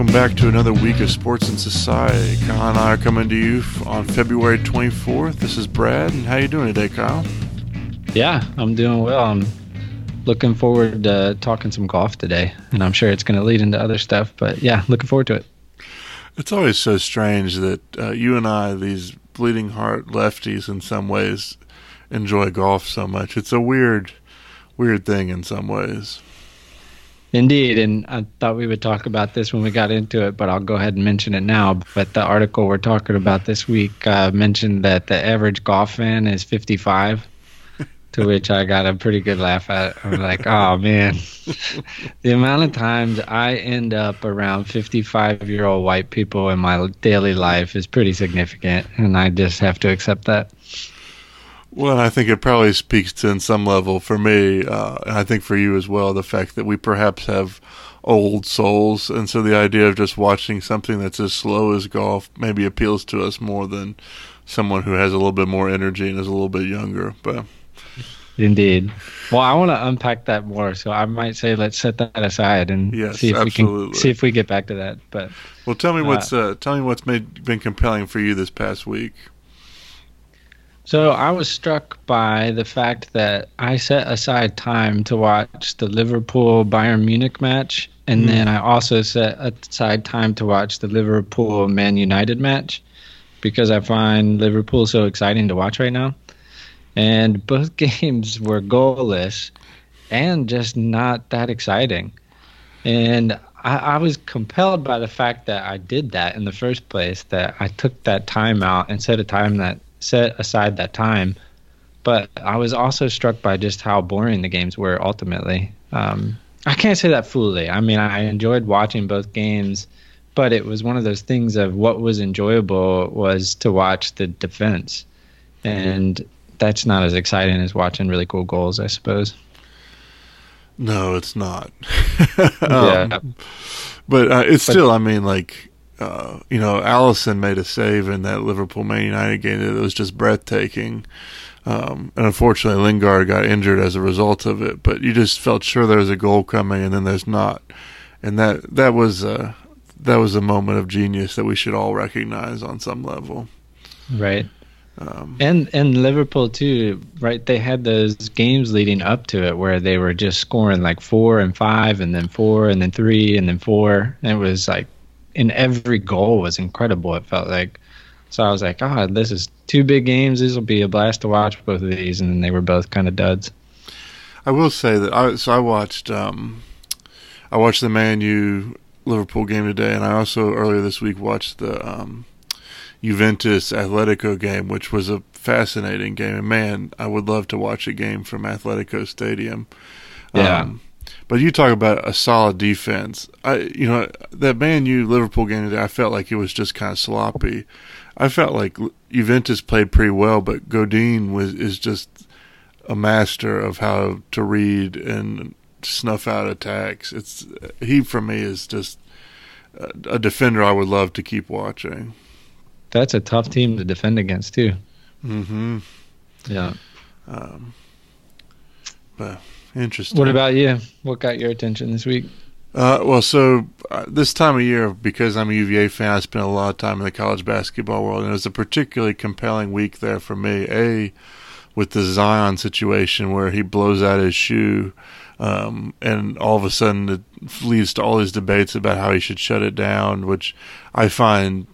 welcome back to another week of Sports and Society. Kyle and I are coming to you on February 24th. This is Brad, and how you doing today, Kyle? Yeah, I'm doing well. I'm looking forward to talking some golf today, and I'm sure it's going to lead into other stuff. But yeah, looking forward to it. It's always so strange that uh, you and I, these bleeding heart lefties, in some ways, enjoy golf so much. It's a weird, weird thing in some ways. Indeed, and I thought we would talk about this when we got into it, but I'll go ahead and mention it now. But the article we're talking about this week uh, mentioned that the average golf fan is 55, to which I got a pretty good laugh at. I'm like, oh man, the amount of times I end up around 55 year old white people in my daily life is pretty significant, and I just have to accept that. Well, I think it probably speaks to, in some level, for me, uh, and I think for you as well, the fact that we perhaps have old souls, and so the idea of just watching something that's as slow as golf maybe appeals to us more than someone who has a little bit more energy and is a little bit younger. But Indeed. Well, I want to unpack that more, so I might say let's set that aside and yes, see if absolutely. we can see if we get back to that. But well, tell me what's uh, tell me what's made been compelling for you this past week. So I was struck by the fact that I set aside time to watch the Liverpool Bayern Munich match, and mm. then I also set aside time to watch the Liverpool Man United match because I find Liverpool so exciting to watch right now. And both games were goalless and just not that exciting. And I, I, was compelled by the fact that I did that in the first place, that I took that time out and set a time that set aside that time. But I was also struck by just how boring the games were ultimately. Um, I can't say that fully. I mean, I enjoyed watching both games, but it was one of those things of what was enjoyable was to watch the defense. And that's not as exciting as watching really cool goals, I suppose. No, it's not. um, yeah. But uh, it's but, still, I mean, like, uh, you know, Alisson made a save in that Liverpool Man United game that was just breathtaking. Um, and unfortunately, Lingard got injured as a result of it. But you just felt sure there was a goal coming, and then there's not. And that that was uh, that was a moment of genius that we should all recognize on some level. Right. Um, and and Liverpool too, right? They had those games leading up to it where they were just scoring like four and five, and then four, and then three, and then four. And it was like in every goal was incredible. It felt like. So I was like, oh, this is two big games. This will be a blast to watch both of these, and they were both kind of duds. I will say that I so I watched um, I watched the Man U Liverpool game today, and I also earlier this week watched the um, Juventus Atletico game, which was a fascinating game. And man, I would love to watch a game from Atletico Stadium. Yeah. Um, but you talk about a solid defense. I, you know, that Man U Liverpool game today, I felt like it was just kind of sloppy. I felt like Juventus played pretty well, but Godin was is just a master of how to read and snuff out attacks. It's he for me is just a defender I would love to keep watching. That's a tough team to defend against too. Mm-hmm. Yeah. Um, but Interesting. What about you? What got your attention this week? Uh, well, so uh, this time of year, because I'm a UVA fan, I spent a lot of time in the college basketball world, and it was a particularly compelling week there for me. A, with the Zion situation where he blows out his shoe, um, and all of a sudden it leads to all these debates about how he should shut it down, which I find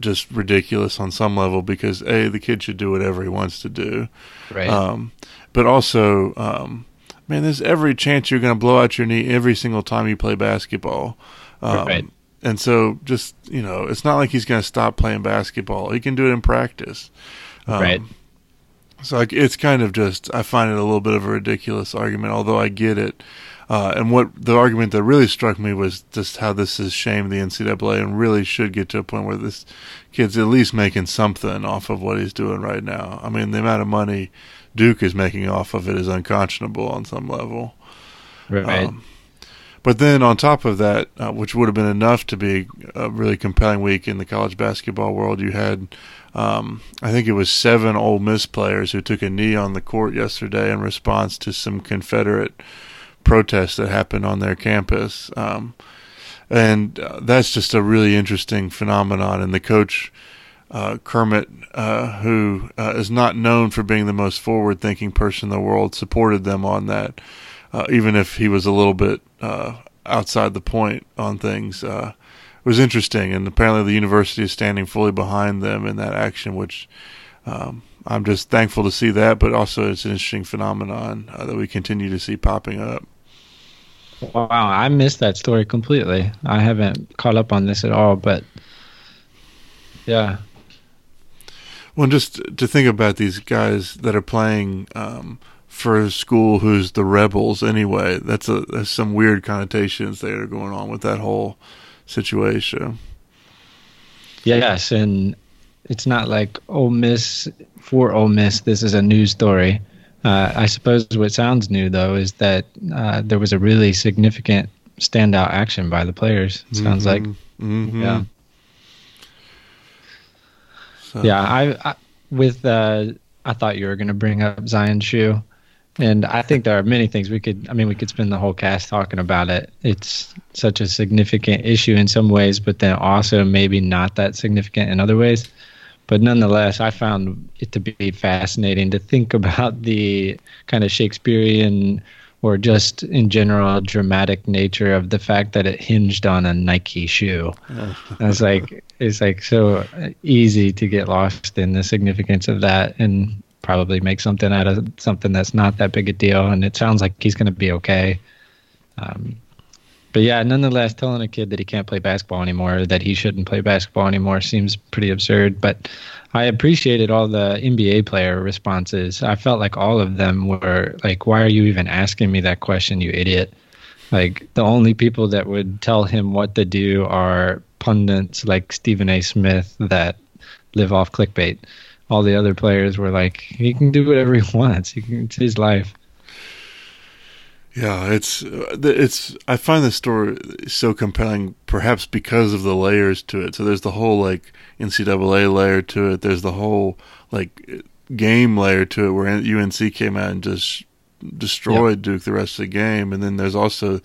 just ridiculous on some level because a the kid should do whatever he wants to do, right? Um, but also. Um, man, there's every chance you're going to blow out your knee every single time you play basketball. Um, right. And so, just you know, it's not like he's going to stop playing basketball. He can do it in practice. Um, right. So it's kind of just I find it a little bit of a ridiculous argument, although I get it. Uh, and what the argument that really struck me was just how this has shamed the NCAA and really should get to a point where this kid's at least making something off of what he's doing right now. I mean, the amount of money Duke is making off of it is unconscionable on some level. Right. Um, but then on top of that, uh, which would have been enough to be a really compelling week in the college basketball world, you had, um, I think it was seven Ole Miss players who took a knee on the court yesterday in response to some Confederate protests that happened on their campus. Um, and uh, that's just a really interesting phenomenon. And the coach uh, Kermit, uh, who uh, is not known for being the most forward-thinking person in the world, supported them on that, uh, even if he was a little bit uh, outside the point on things. it was interesting, and apparently the university is standing fully behind them in that action, which. Um, I'm just thankful to see that, but also it's an interesting phenomenon that we continue to see popping up. Wow, I missed that story completely. I haven't caught up on this at all, but yeah. Well, just to think about these guys that are playing um, for a school who's the rebels anyway, that's a there's some weird connotations that are going on with that whole situation. Yes, and it's not like Ole Miss for Ole Miss. This is a news story. Uh, I suppose what sounds new though is that uh, there was a really significant standout action by the players. It sounds mm-hmm. like, mm-hmm. yeah, so. yeah. I, I with uh, I thought you were going to bring up Zion Shoe, and I think there are many things we could. I mean, we could spend the whole cast talking about it. It's such a significant issue in some ways, but then also maybe not that significant in other ways but nonetheless, I found it to be fascinating to think about the kind of Shakespearean or just in general dramatic nature of the fact that it hinged on a Nike shoe. it's like it's like so easy to get lost in the significance of that and probably make something out of something that's not that big a deal. And it sounds like he's going to be okay. Um, but yeah, nonetheless, telling a kid that he can't play basketball anymore, that he shouldn't play basketball anymore, seems pretty absurd. But I appreciated all the NBA player responses. I felt like all of them were like, "Why are you even asking me that question, you idiot?" Like the only people that would tell him what to do are pundits like Stephen A. Smith that live off clickbait. All the other players were like, "He can do whatever he wants. He can, it's his life." Yeah, it's uh, it's. I find this story so compelling, perhaps because of the layers to it. So there's the whole like NCAA layer to it. There's the whole like game layer to it, where UNC came out and just destroyed yep. Duke the rest of the game, and then there's also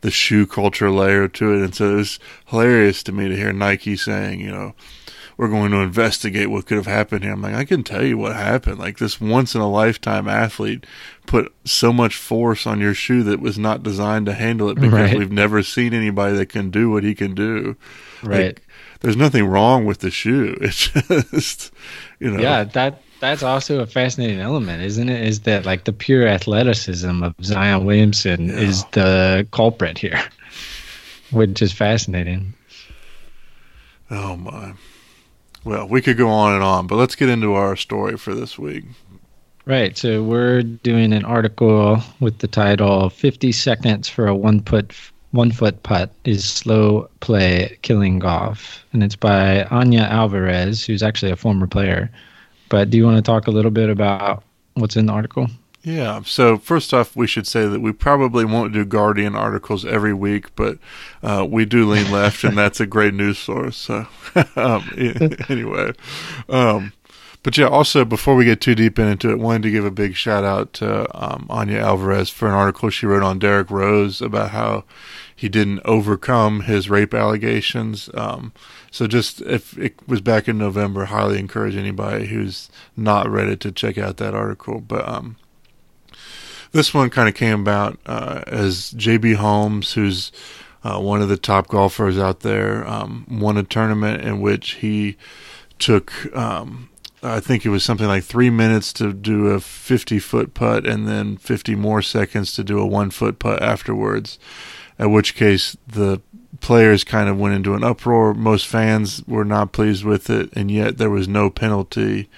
the shoe culture layer to it. And so it was hilarious to me to hear Nike saying, you know, we're going to investigate what could have happened here. I'm like, I can tell you what happened. Like this once in a lifetime athlete put so much force on your shoe that was not designed to handle it because right. we've never seen anybody that can do what he can do. Right. Like, there's nothing wrong with the shoe. It's just, you know. Yeah, that that's also a fascinating element, isn't it? Is that like the pure athleticism of Zion Williamson yeah. is the culprit here, which is fascinating. Oh my. Well, we could go on and on, but let's get into our story for this week. Right. So we're doing an article with the title 50 Seconds for a One Foot one foot putt is slow play killing golf, and it's by Anya Alvarez, who's actually a former player. But do you want to talk a little bit about what's in the article? Yeah. So first off, we should say that we probably won't do Guardian articles every week, but uh, we do lean left, and that's a great news source. So um, anyway, um, but yeah. Also, before we get too deep into it, wanted to give a big shout out to um, Anya Alvarez for an article she wrote on Derrick Rose about how he didn't overcome his rape allegations. Um, so just if it was back in November, highly encourage anybody who's not read it to check out that article. But um, this one kind of came about uh, as JB Holmes, who's uh, one of the top golfers out there, um, won a tournament in which he took, um, I think it was something like three minutes to do a 50 foot putt and then 50 more seconds to do a one foot putt afterwards. At which case, the players kind of went into an uproar. Most fans were not pleased with it, and yet there was no penalty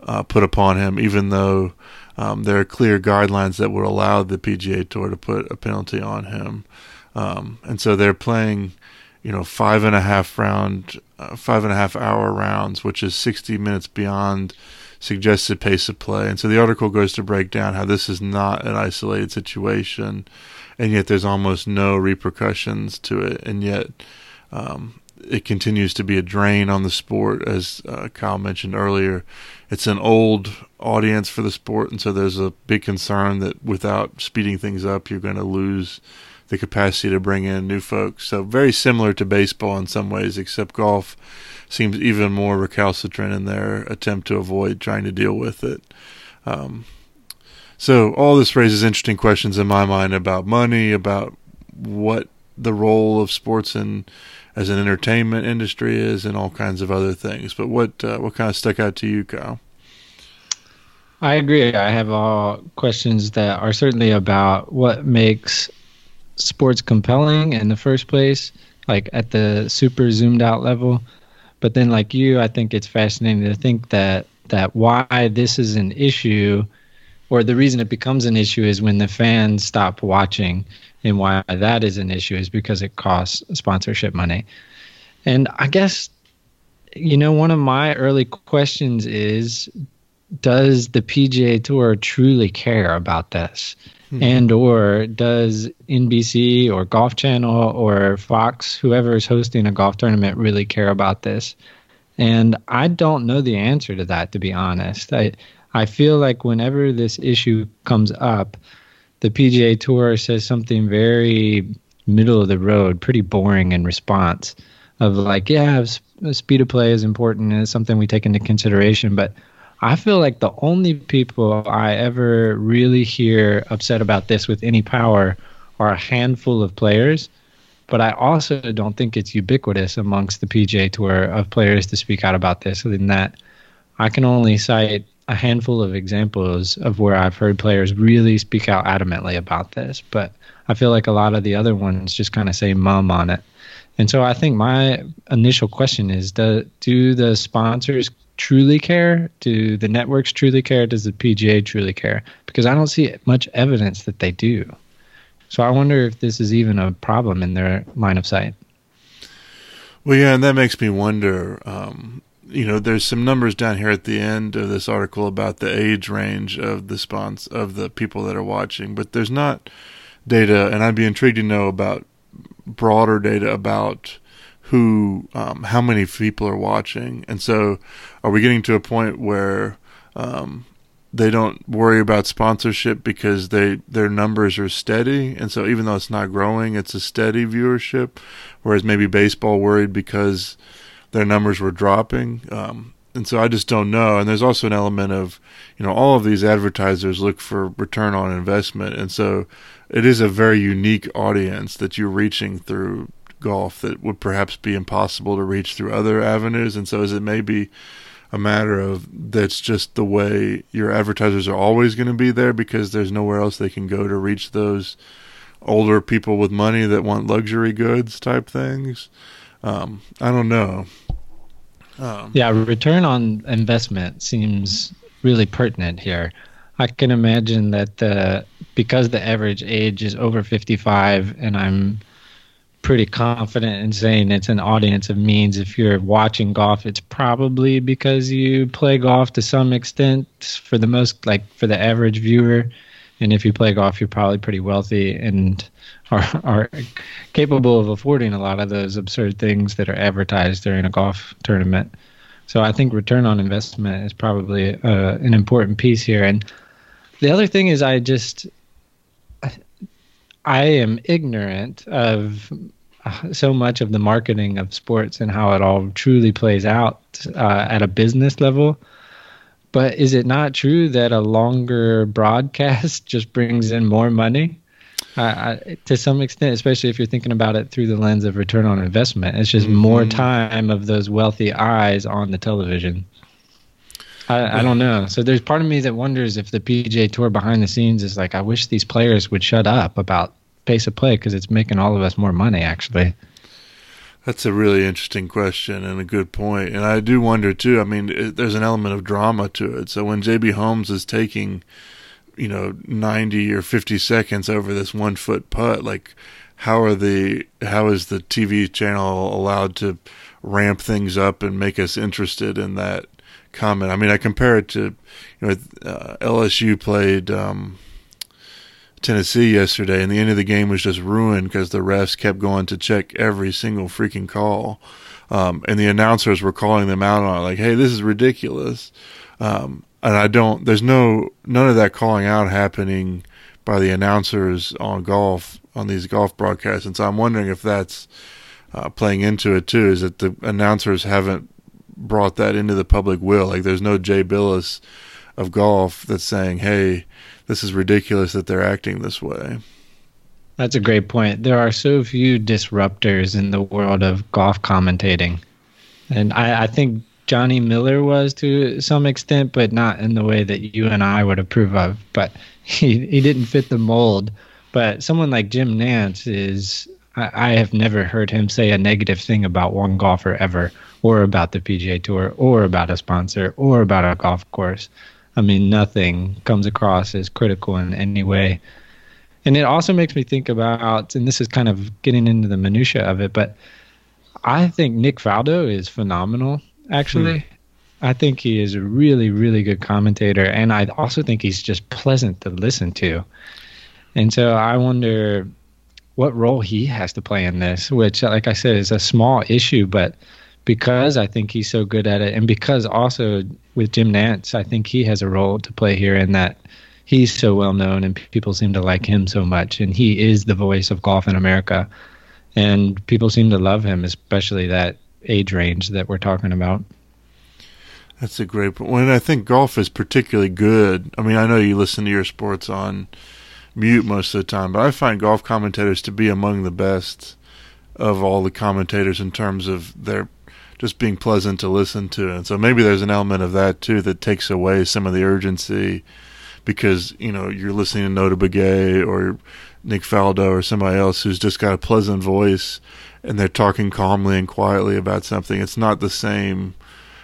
uh, put upon him, even though um, there are clear guidelines that would allow the PGA Tour to put a penalty on him. Um, and so they're playing, you know, five and a half round, uh, five and a half hour rounds, which is 60 minutes beyond suggested pace of play. And so the article goes to break down how this is not an isolated situation, and yet there's almost no repercussions to it, and yet um, it continues to be a drain on the sport, as uh, Kyle mentioned earlier. It's an old audience for the sport, and so there's a big concern that without speeding things up, you're going to lose the capacity to bring in new folks. So very similar to baseball in some ways, except golf seems even more recalcitrant in their attempt to avoid trying to deal with it. Um, so all this raises interesting questions in my mind about money, about what the role of sports in as an entertainment industry is, and all kinds of other things. But what uh, what kind of stuck out to you, Kyle? I agree. I have all questions that are certainly about what makes sports compelling in the first place, like at the super zoomed out level. But then, like you, I think it's fascinating to think that that why this is an issue, or the reason it becomes an issue, is when the fans stop watching, and why that is an issue is because it costs sponsorship money. And I guess, you know, one of my early questions is, does the PGA Tour truly care about this? Mm-hmm. And or does NBC or Golf Channel or Fox, whoever is hosting a golf tournament, really care about this? And I don't know the answer to that, to be honest. I I feel like whenever this issue comes up, the PGA Tour says something very middle of the road, pretty boring in response of like, yeah, speed of play is important and it's something we take into consideration, but I feel like the only people I ever really hear upset about this with any power are a handful of players. But I also don't think it's ubiquitous amongst the PGA Tour of players to speak out about this. Than that, I can only cite a handful of examples of where I've heard players really speak out adamantly about this. But I feel like a lot of the other ones just kind of say mum on it. And so I think my initial question is do, do the sponsors truly care? Do the networks truly care? Does the PGA truly care? Because I don't see much evidence that they do. So I wonder if this is even a problem in their line of sight. Well, yeah, and that makes me wonder. Um, you know, there's some numbers down here at the end of this article about the age range of the spons of the people that are watching, but there's not data, and I'd be intrigued to know about broader data about who, um, how many people are watching, and so are we getting to a point where um, they don't worry about sponsorship because they their numbers are steady, and so even though it's not growing, it's a steady viewership, whereas maybe baseball worried because their numbers were dropping. Um, and so I just don't know. And there's also an element of, you know, all of these advertisers look for return on investment, and so it is a very unique audience that you're reaching through golf that would perhaps be impossible to reach through other avenues. And so, is it maybe a matter of that's just the way your advertisers are always going to be there because there's nowhere else they can go to reach those older people with money that want luxury goods type things. Um, I don't know. Um, yeah, return on investment seems really pertinent here. I can imagine that the because the average age is over 55 and I'm pretty confident in saying it's an audience of means. If you're watching golf, it's probably because you play golf to some extent for the most, like for the average viewer. And if you play golf, you're probably pretty wealthy and are, are capable of affording a lot of those absurd things that are advertised during a golf tournament. So I think return on investment is probably uh, an important piece here. And the other thing is, I just I am ignorant of uh, so much of the marketing of sports and how it all truly plays out uh, at a business level. But is it not true that a longer broadcast just brings in more money? Uh, to some extent, especially if you're thinking about it through the lens of return on investment, it's just mm-hmm. more time of those wealthy eyes on the television. I, I, don't know. So there's part of me that wonders if the PGA Tour behind the scenes is like, I wish these players would shut up about pace of play because it's making all of us more money. Actually, that's a really interesting question and a good point. And I do wonder too. I mean, it, there's an element of drama to it. So when JB Holmes is taking, you know, 90 or 50 seconds over this one foot putt, like how are the how is the TV channel allowed to ramp things up and make us interested in that comment. I mean, I compare it to, you know, uh, LSU played um, Tennessee yesterday, and the end of the game was just ruined because the refs kept going to check every single freaking call, um, and the announcers were calling them out on it, like, "Hey, this is ridiculous." Um, and I don't. There's no none of that calling out happening by the announcers on golf on these golf broadcasts, and so I'm wondering if that's uh, playing into it too. Is that the announcers haven't brought that into the public will? Like, there's no Jay Bilas of golf that's saying, "Hey, this is ridiculous that they're acting this way." That's a great point. There are so few disruptors in the world of golf commentating, and I, I think Johnny Miller was to some extent, but not in the way that you and I would approve of. But he he didn't fit the mold. But someone like Jim Nantz is I, I have never heard him say a negative thing about one golfer ever, or about the PGA Tour, or about a sponsor, or about a golf course. I mean, nothing comes across as critical in any way. And it also makes me think about, and this is kind of getting into the minutia of it, but I think Nick Faldo is phenomenal. Actually, hmm. I think he is a really, really good commentator, and I also think he's just pleasant to listen to. And so I wonder what role he has to play in this, which, like I said, is a small issue, but because I think he's so good at it, and because also with Jim Nantz, I think he has a role to play here in that he's so well known and people seem to like him so much, and he is the voice of golf in America, and people seem to love him, especially that age range that we're talking about. That's a great point. When I think golf is particularly good, I mean, I know you listen to your sports on mute most of the time, but I find golf commentators to be among the best of all the commentators in terms of their just being pleasant to listen to. And so maybe there's an element of that too that takes away some of the urgency because, you know, you're listening to Notah Begay or Nick Faldo or somebody else who's just got a pleasant voice and they're talking calmly and quietly about something. It's not the same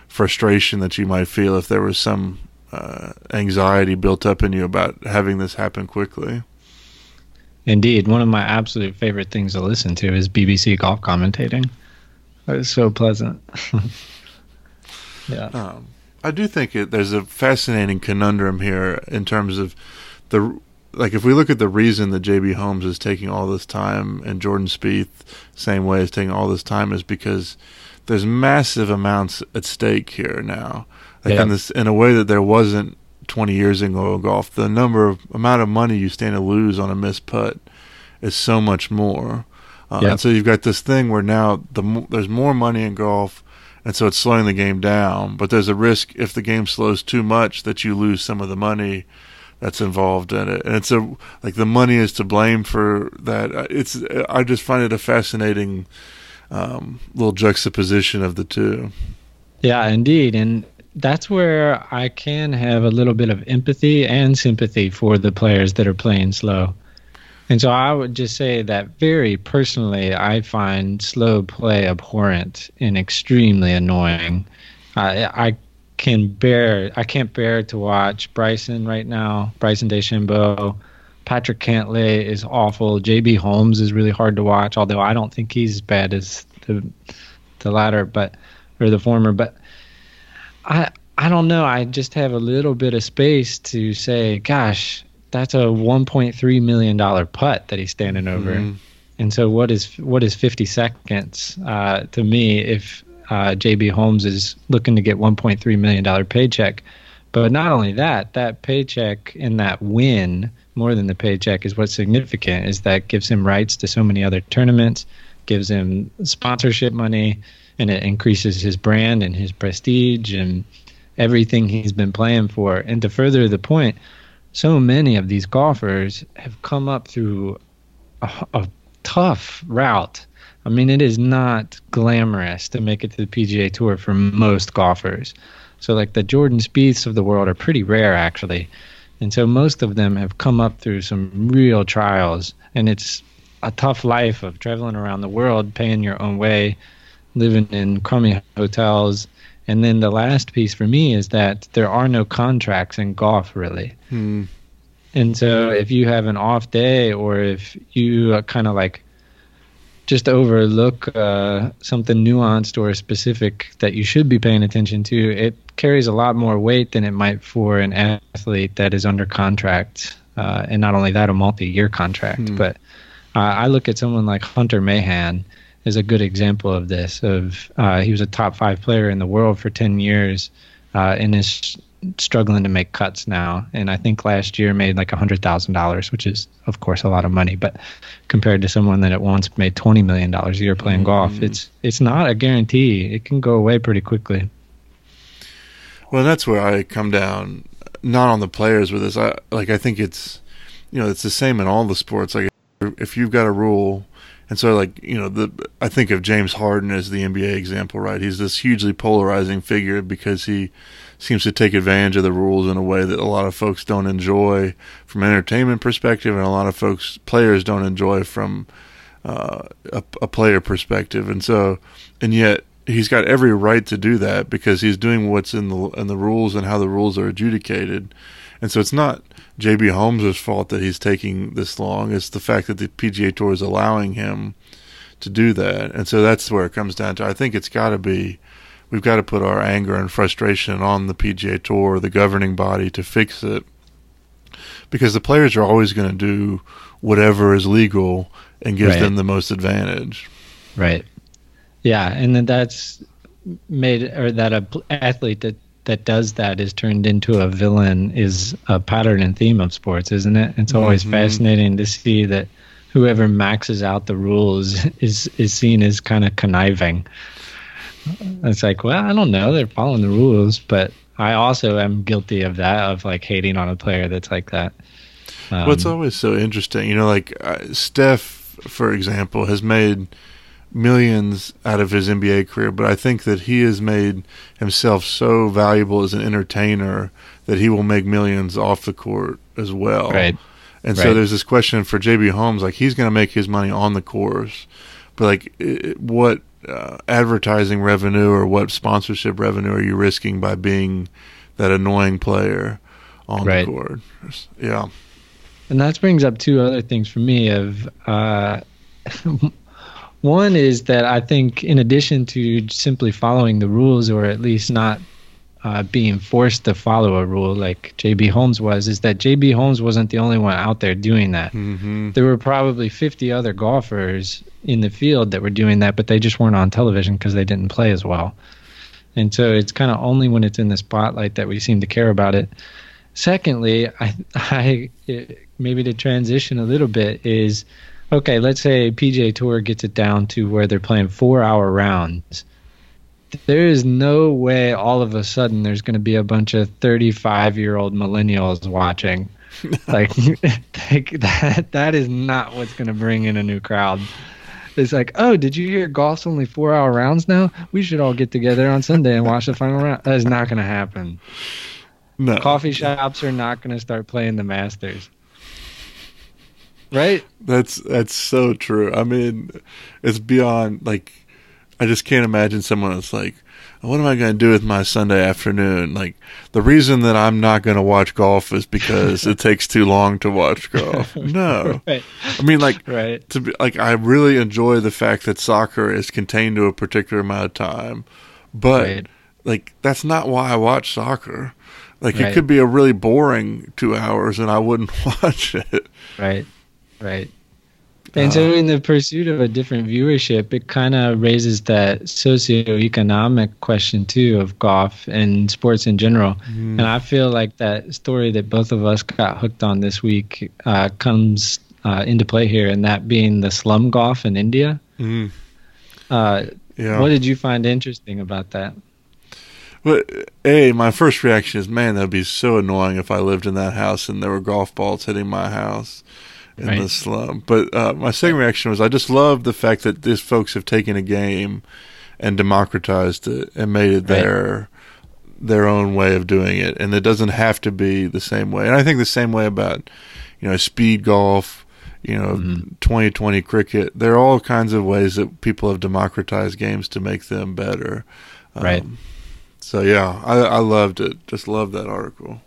frustration that you might feel if there was some uh, anxiety built up in you about having this happen quickly. Indeed, one of my absolute favorite things to listen to is BBC golf commentating. It's so pleasant. yeah. Um, I do think it, there's a fascinating conundrum here in terms of the like if we look at the reason that JB Holmes is taking all this time and Jordan Spieth same way is taking all this time is because there's massive amounts at stake here now. Like yeah. in this in a way that there wasn't 20 years ago in golf. The number of amount of money you stand to lose on a missed putt is so much more. Uh, yeah. And so you've got this thing where now the there's more money in golf, and so it's slowing the game down. But there's a risk if the game slows too much that you lose some of the money that's involved in it. And it's a like the money is to blame for that. Uh, it's I just find it a fascinating um, little juxtaposition of the two. Yeah, indeed, and that's where I can have a little bit of empathy and sympathy for the players that are playing slow. And so I would just say that very personally, I find slow play abhorrent and extremely annoying. I, I can bear, I can't bear to watch Bryson right now, Bryson DeChambeau. Patrick Cantlay is awful. JB Holmes is really hard to watch, although I don't think he's as bad as the the latter, but or the former. But I I don't know. I just have a little bit of space to say, gosh, that's a 1.3 million dollar putt that he's standing over. Mm-hmm. And so, what is what is 50 seconds uh, to me if uh, JB Holmes is looking to get 1.3 million dollar paycheck? But not only that, that paycheck and that win, more than the paycheck, is what's significant. Is that gives him rights to so many other tournaments, gives him sponsorship money, and it increases his brand and his prestige and everything he's been playing for. And to further the point, so many of these golfers have come up through a, a tough route. I mean, it is not glamorous to make it to the PGA Tour for most golfers. So, like the Jordan Spieths of the world are pretty rare, actually. And so, most of them have come up through some real trials, and it's a tough life of traveling around the world, paying your own way, living in crummy hotels. And then the last piece for me is that there are no contracts in golf, really. Hmm. And so if you have an off day or if you kind of like just overlook uh, something nuanced or specific that you should be paying attention to, it carries a lot more weight than it might for an athlete that is under contract. Uh, and not only that, a multi year contract. Hmm. But uh, I look at someone like Hunter Mahan is a good example of this. Of uh, he was a top five player in the world for ten years. Uh, in his struggling to make cuts now, and I think last year made like a hundred thousand dollars, which is of course a lot of money, but compared to someone that at once made twenty million dollars a year playing mm. golf, it's it's not a guarantee. It can go away pretty quickly. Well, that's where I come down, not on the players with this. I like I think it's you know it's the same in all the sports. Like if you've got a rule and so, like you know, the I think of James Harden as the NBA example, right? He's this hugely polarizing figure because he seems to take advantage of the rules in a way that a lot of folks don't enjoy from an entertainment perspective, and a lot of folks players don't enjoy from uh, a, a player perspective. And so, and yet he's got every right to do that because he's doing what's in the in the rules and how the rules are adjudicated. And so it's not JB Holmes' fault that he's taking this long. It's the fact that the PGA Tour is allowing him to do that. And so that's where it comes down to. I think it's got to be, we've got to put our anger and frustration on the PGA Tour, the governing body, to fix it. Because the players are always going to do whatever is legal and gives right. them the most advantage. Right. Yeah. And then that's made, or that a athlete that that does that is turned into a villain is a pattern and theme of sports, isn't it? It's always mm-hmm. fascinating to see that whoever maxes out the rules is is seen as kind of conniving. It's like, well, I don't know, they're following the rules, but I also am guilty of that of like hating on a player that's like that. Um, well, it's always so interesting, you know, like uh, Steph, for example, has made millions out of his NBA career, but I think that he has made himself so valuable as an entertainer that he will make millions off the court as well. Right. And right. so there's this question for JB Holmes, like he's going to make his money on the course, but like it, what uh, advertising revenue or what sponsorship revenue are you risking by being that annoying player on right. the court? Yeah. And that brings up two other things for me of uh, One is that I think, in addition to simply following the rules, or at least not uh, being forced to follow a rule like JB Holmes was, is that JB Holmes wasn't the only one out there doing that. Mm-hmm. There were probably 50 other golfers in the field that were doing that, but they just weren't on television because they didn't play as well. And so it's kind of only when it's in the spotlight that we seem to care about it. Secondly, I, I it, maybe to transition a little bit is okay, let's say PGA Tour gets it down to where they're playing four hour rounds. There is no way all of a sudden there's going to be a bunch of 35 year old millennials watching. like, like that, that is not what's going to bring in a new crowd. It's like, oh, did you hear golf's only four hour rounds now? We should all get together on Sunday and watch the final round. That is not going to happen. No. Coffee shops are not going to start playing the Masters right? That's that's so true. I mean, it's beyond like I just can't imagine someone that's like, what am I going to do with my Sunday afternoon? Like the reason that I'm not going to watch golf is because it takes too long to watch golf. No, right. I mean like right. to be like I really enjoy the fact that soccer is contained to a particular amount of time, but right. like that's not why I watch soccer. Like right. it could be a really boring two hours and I wouldn't watch it. Right. Right. And uh, so, in the pursuit of a different viewership, it kind of raises that socioeconomic question too of golf and sports in general. Mm. And I feel like that story that both of us got hooked on this week uh, comes uh, into play here, and that being the slum golf in India. Mm. yeah. What did you find interesting about that? Well, a my first reaction is, man, that'd be so annoying if I lived in that house and there were golf balls hitting my house in right. the slum. But uh, my second reaction was I just love the fact that these folks have taken a game and democratized it and made it their right. their own way of doing it, and it doesn't have to be the same way. And I think the same way about you know speed golf. You know, mm-hmm. 2020 cricket. There are all kinds of ways that people have democratized games to make them better. Right. Um, so yeah, I, I loved it. Just loved that article.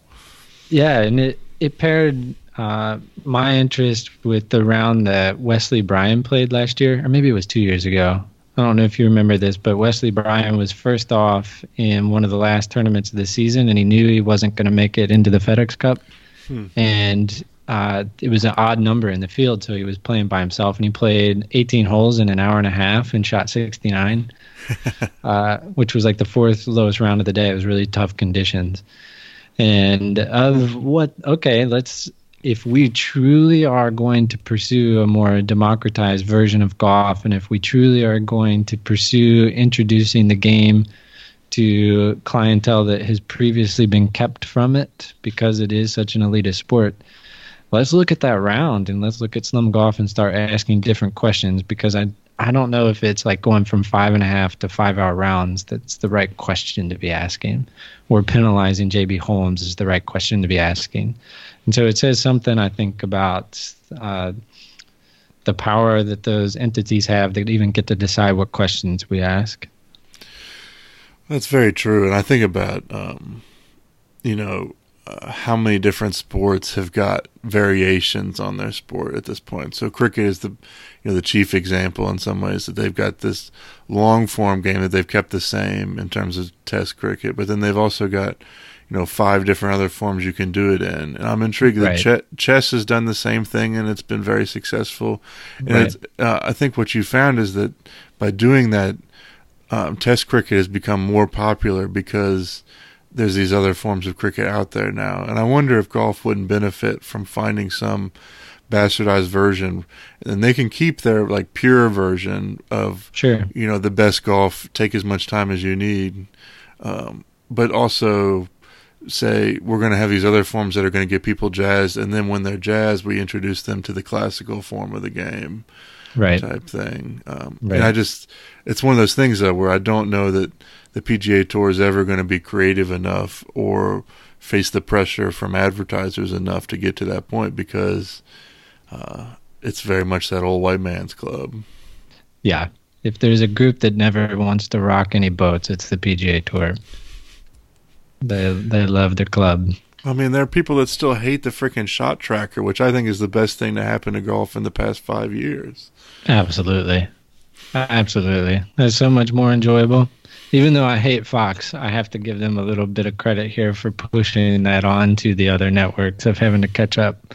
Yeah, and it it paired uh, my interest with the round that Wesley Bryan played last year, or maybe it was two years ago. I don't know if you remember this, but Wesley Bryan was first off in one of the last tournaments of the season, and he knew he wasn't going to make it into the FedEx Cup. Hmm. And uh, it was an odd number in the field, so he was playing by himself, and he played 18 holes in an hour and a half and shot 69, uh, which was like the fourth lowest round of the day. It was really tough conditions. And of what, okay, let's, if we truly are going to pursue a more democratized version of golf, and if we truly are going to pursue introducing the game to clientele that has previously been kept from it because it is such an elitist sport, let's look at that round and let's look at slum golf and start asking different questions because I I don't know if it's like going from five and a half to five hour rounds that's the right question to be asking, or penalizing JB Holmes is the right question to be asking. And so it says something I think about uh, the power that those entities have that even get to decide what questions we ask. That's very true, and I think about um, you know uh, how many different sports have got variations on their sport at this point. So cricket is the you know the chief example in some ways that they've got this long form game that they've kept the same in terms of Test cricket, but then they've also got you know five different other forms you can do it in. And I'm intrigued right. that ch- chess has done the same thing and it's been very successful. And right. uh, I think what you found is that by doing that, um, Test cricket has become more popular because there's these other forms of cricket out there now. And I wonder if golf wouldn't benefit from finding some bastardized version. And they can keep their like pure version of sure. you know the best golf take as much time as you need. Um, but also say we're going to have these other forms that are going to get people jazzed. And then when they're jazzed we introduce them to the classical form of the game right type thing um, right. and i just it's one of those things though where i don't know that the PGA Tour is ever going to be creative enough or face the pressure from advertisers enough to get to that point because uh, it's very much that old white man's club. Yeah. If there's a group that never wants to rock any boats, it's the PGA Tour. They they love their club. I mean, there are people that still hate the freaking shot tracker, which I think is the best thing to happen to golf in the past five years. Absolutely. Absolutely. That's so much more enjoyable even though I hate Fox, I have to give them a little bit of credit here for pushing that on to the other networks of having to catch up.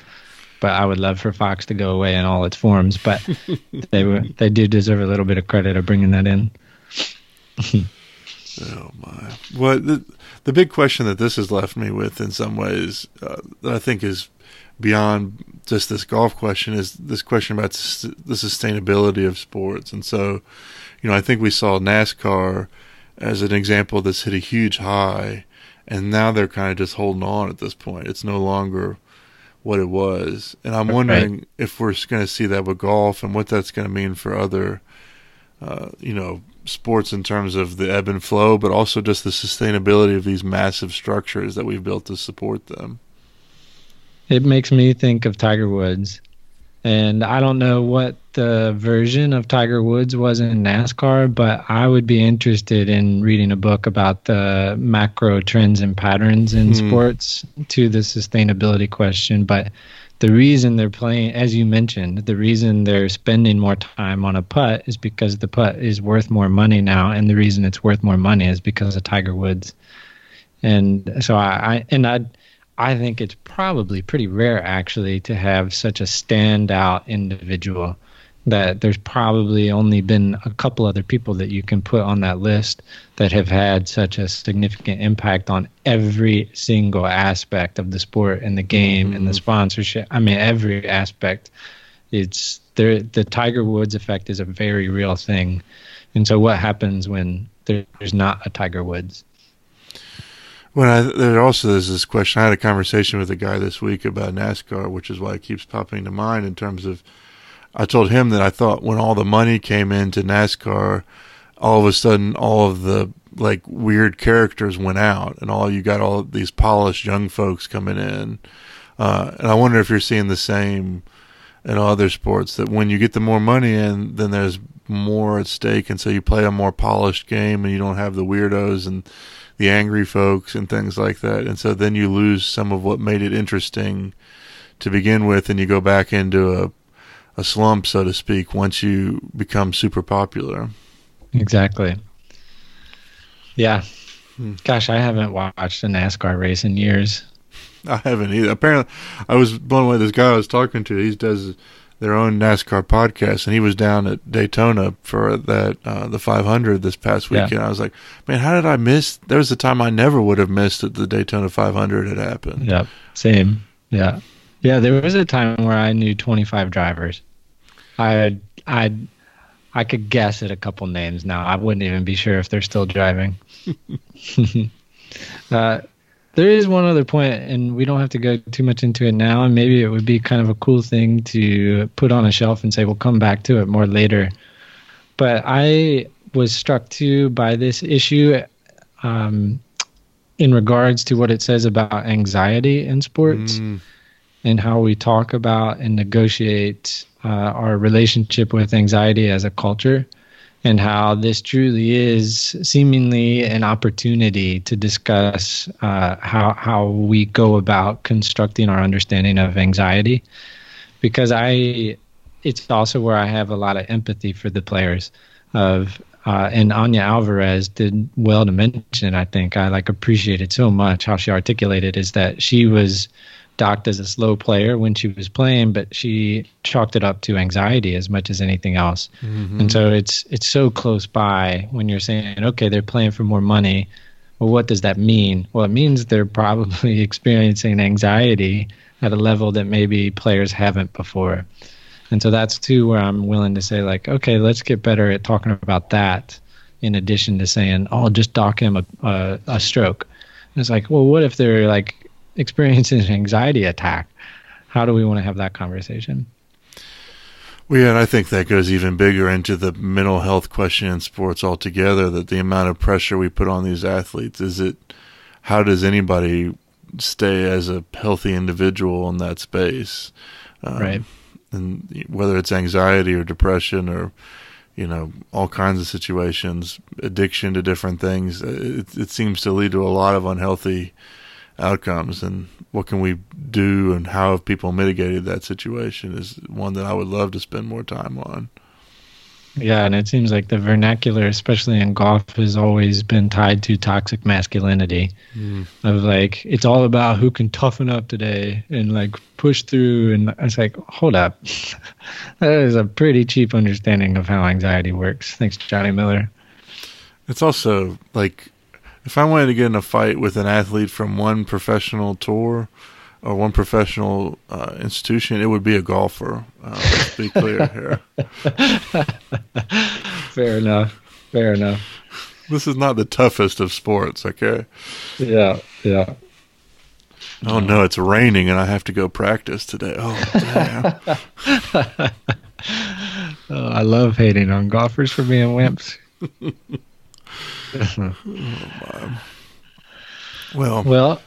But I would love for Fox to go away in all its forms. But they were they do deserve a little bit of credit of bringing that in. oh my! Well, the the big question that this has left me with, in some ways, uh, that I think is beyond just this golf question, is this question about the sustainability of sports. And so, you know, I think we saw NASCAR as an example that's hit a huge high, and now they're kind of just holding on at this point. It's no longer what it was, and I'm wondering right. if we're going to see that with golf and what that's going to mean for other, uh, you know, sports in terms of the ebb and flow, but also just the sustainability of these massive structures that we've built to support them. It makes me think of Tiger Woods and I don't know what the version of Tiger Woods was in NASCAR, but I would be interested in reading a book about the macro trends and patterns in mm. sports to the sustainability question. But the reason they're playing, as you mentioned, the reason they're spending more time on a putt is because the putt is worth more money now, and the reason it's worth more money is because of Tiger Woods. And so I, I and I I think it's probably pretty rare actually to have such a standout individual that there's probably only been a couple other people that you can put on that list that have had such a significant impact on every single aspect of the sport and the game mm-hmm. and the mm-hmm. sponsorship. I mean, every aspect. It's there. The Tiger Woods effect is a very real thing, and so what happens when there's not a Tiger Woods? Well, I, there also is this question. I had a conversation with a guy this week about NASCAR, which is why it keeps popping to mind in terms of. I told him that I thought when all the money came into NASCAR, all of a sudden all of the like weird characters went out, and all you got all these polished young folks coming in. Uh, and I wonder if you're seeing the same in other sports that when you get the more money in, then there's more at stake, and so you play a more polished game, and you don't have the weirdos and the angry folks and things like that. And so then you lose some of what made it interesting to begin with, and you go back into a a slump, so to speak, once you become super popular. Exactly. Yeah. Hmm. Gosh, I haven't watched a NASCAR race in years. I haven't either. Apparently, I was blown away. This guy I was talking to, he does their own NASCAR podcast, and he was down at Daytona for that uh, the 500 this past weekend. Yeah. I was like, man, how did I miss? There was a time I never would have missed that the Daytona 500 had happened. Yeah, same. Yeah, yeah. There was a time where I knew 25 drivers. I I I could guess at a couple names now. I wouldn't even be sure if they're still driving. uh, there is one other point, and we don't have to go too much into it now. And maybe it would be kind of a cool thing to put on a shelf and say we'll come back to it more later. But I was struck too by this issue um, in regards to what it says about anxiety in sports mm. And how we talk about and negotiate uh, our relationship with anxiety as a culture and how this truly is seemingly an opportunity to discuss uh, how how we go about constructing our understanding of anxiety, because I it's also where I have a lot of empathy for the players of uh, and Anya Alvarez did well to mention. I think I like appreciated so much how she articulated is that she was docked as a slow player when she was playing, but she chalked it up to anxiety as much as anything else. Mm-hmm. And so it's it's so close by when you're saying, okay, they're playing for more money. Well, what does that mean? Well, it means they're probably experiencing anxiety at a level that maybe players haven't before. And so that's too where I'm willing to say, like, okay, let's get better at talking about that in addition to saying, oh, just dock him a, a, a stroke. And it's like, well, what if they're like experiencing an anxiety attack. How do we want to have that conversation? Well, yeah, and I think that goes even bigger into the mental health question in sports altogether. That the amount of pressure we put on these athletes is it. How does anybody stay as a healthy individual in that space? Um, right. And whether it's anxiety or depression or, you know, all kinds of situations, addiction to different things, it, it seems to lead to a lot of unhealthy outcomes and what can we do and how have people mitigated that situation is one that I would love to spend more time on. Yeah, and it seems like the vernacular, especially in golf, has always been tied to toxic masculinity. Mm. Of like, it's all about who can toughen up today and like push through. And it's like, hold up, that is a pretty cheap understanding of how anxiety works. Thanks, Johnny Miller. It's also like if I wanted to get in a fight with an athlete from one professional tour or one professional uh, institution, it would be a golfer. Uh, let's be clear here. Fair enough. Fair enough. This is not the toughest of sports, okay? Yeah, yeah. Oh no, it's raining and I have to go practice today. Oh damn. oh, I love hating on golfers for being wimps. oh, well, well,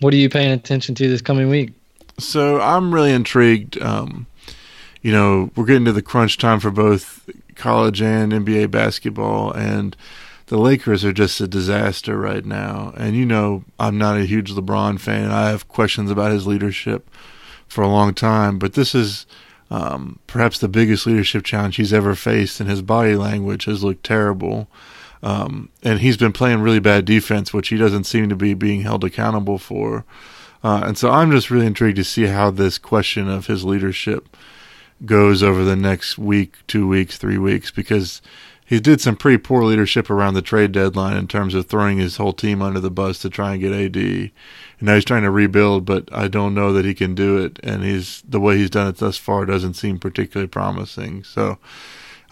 what are you paying attention to this coming week? So I'm really intrigued. Um, you know, we're getting to the crunch time for both college and NBA basketball, and the Lakers are just a disaster right now. And you know, I'm not a huge LeBron fan. I have questions about his leadership for a long time, but this is um, perhaps the biggest leadership challenge he's ever faced, and his body language has looked terrible. Um, and he's been playing really bad defense, which he doesn't seem to be being held accountable for. Uh, and so I'm just really intrigued to see how this question of his leadership goes over the next week, two weeks, three weeks, because he did some pretty poor leadership around the trade deadline in terms of throwing his whole team under the bus to try and get AD and now he's trying to rebuild, but I don't know that he can do it. And he's the way he's done it thus far doesn't seem particularly promising. So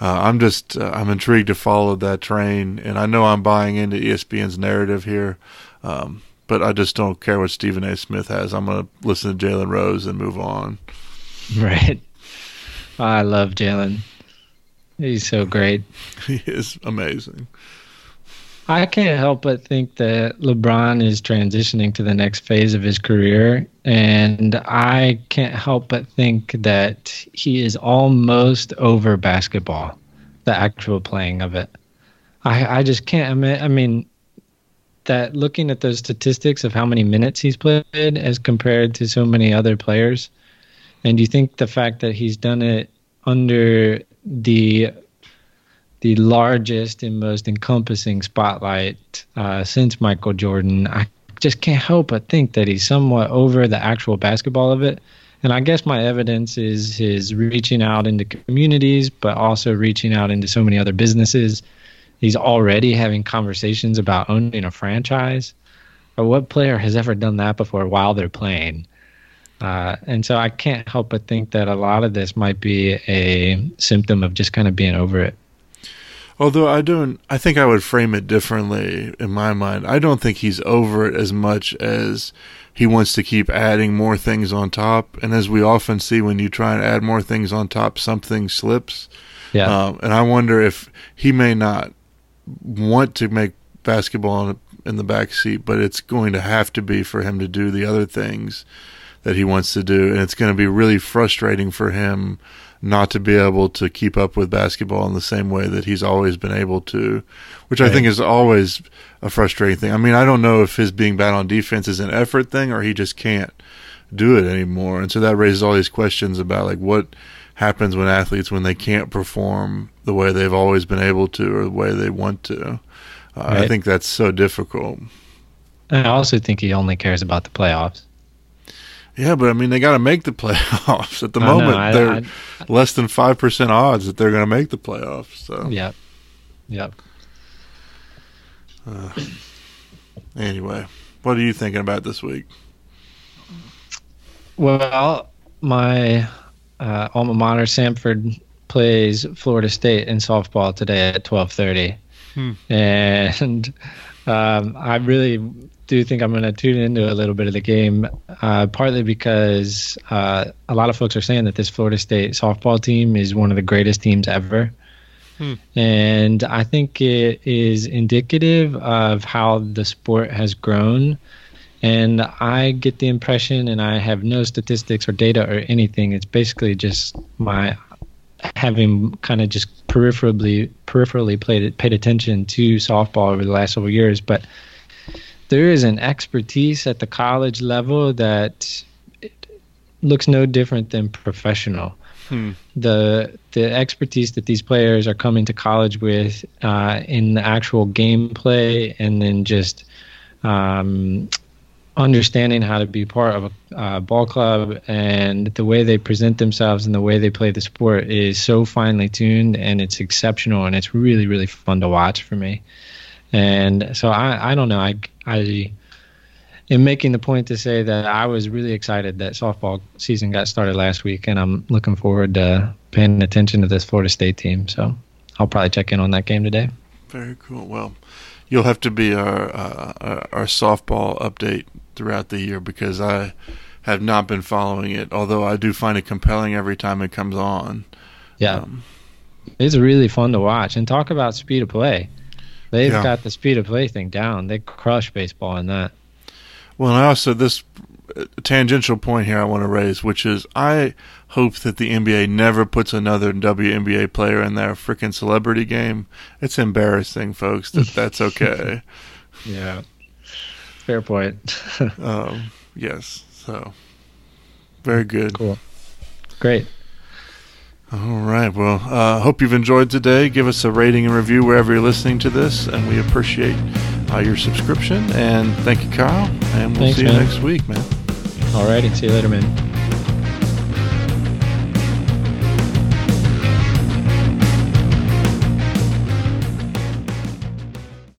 uh, I'm just uh, I'm intrigued to follow that train, and I know I'm buying into ESPN's narrative here. Um, but I just don't care what Stephen A. Smith has. I'm going to listen to Jalen Rose and move on. Right. I love Jalen. He's so great. He is amazing. I can't help but think that LeBron is transitioning to the next phase of his career. And I can't help but think that he is almost over basketball, the actual playing of it. I, I just can't admit, I mean, that looking at those statistics of how many minutes he's played as compared to so many other players, and you think the fact that he's done it under the the largest and most encompassing spotlight uh, since Michael Jordan. I just can't help but think that he's somewhat over the actual basketball of it And I guess my evidence is his reaching out into communities, but also reaching out into so many other businesses. He's already having conversations about owning a franchise. But what player has ever done that before while they're playing? Uh, and so I can't help but think that a lot of this might be a symptom of just kind of being over it. Although I don't, I think I would frame it differently in my mind. I don't think he's over it as much as he wants to keep adding more things on top. And as we often see, when you try and add more things on top, something slips. Yeah. Um, and I wonder if he may not want to make basketball in the back seat, but it's going to have to be for him to do the other things that he wants to do. And it's going to be really frustrating for him not to be able to keep up with basketball in the same way that he's always been able to, which right. I think is always a frustrating thing. I mean, I don't know if his being bad on defense is an effort thing or he just can't do it anymore. And so that raises all these questions about like what happens when athletes when they can't perform the way they've always been able to or the way they want to. Uh, right. I think that's so difficult. I also think he only cares about the playoffs. Yeah, but I mean, they got to make the playoffs. At the I moment, I, they're I, less than five percent odds that they're going to make the playoffs. So yeah, yep. Uh, anyway, what are you thinking about this week? Well, my uh, alma mater, Samford, plays Florida State in softball today at twelve thirty, hmm. and um, I really do think I'm going to tune into a little bit of the game, uh, partly because uh, a lot of folks are saying that this Florida State softball team is one of the greatest teams ever. Hmm. And I think it is indicative of how the sport has grown. And I get the impression, and I have no statistics or data or anything. It's basically just my having kind of just peripherally peripherally played paid attention to softball over the last several years, but there is an expertise at the college level that looks no different than professional. Hmm. The the expertise that these players are coming to college with uh, in the actual gameplay, and then just um, understanding how to be part of a uh, ball club and the way they present themselves and the way they play the sport is so finely tuned and it's exceptional and it's really really fun to watch for me. And so I, I don't know. I, I am making the point to say that I was really excited that softball season got started last week, and I'm looking forward to paying attention to this Florida State team. So I'll probably check in on that game today. Very cool. Well, you'll have to be our uh, our softball update throughout the year because I have not been following it. Although I do find it compelling every time it comes on. Yeah, um, it's really fun to watch. And talk about speed of play. They've yeah. got the speed of play thing down. They crush baseball in that. Well, and I also this uh, tangential point here I want to raise, which is I hope that the NBA never puts another WNBA player in their freaking celebrity game. It's embarrassing, folks. That that's okay. yeah, fair point. um, yes. So very good. Cool. Great. All right. Well, I uh, hope you've enjoyed today. Give us a rating and review wherever you're listening to this, and we appreciate uh, your subscription. And thank you, Kyle. And we'll Thanks, see you man. next week, man. All right, and See you later, man.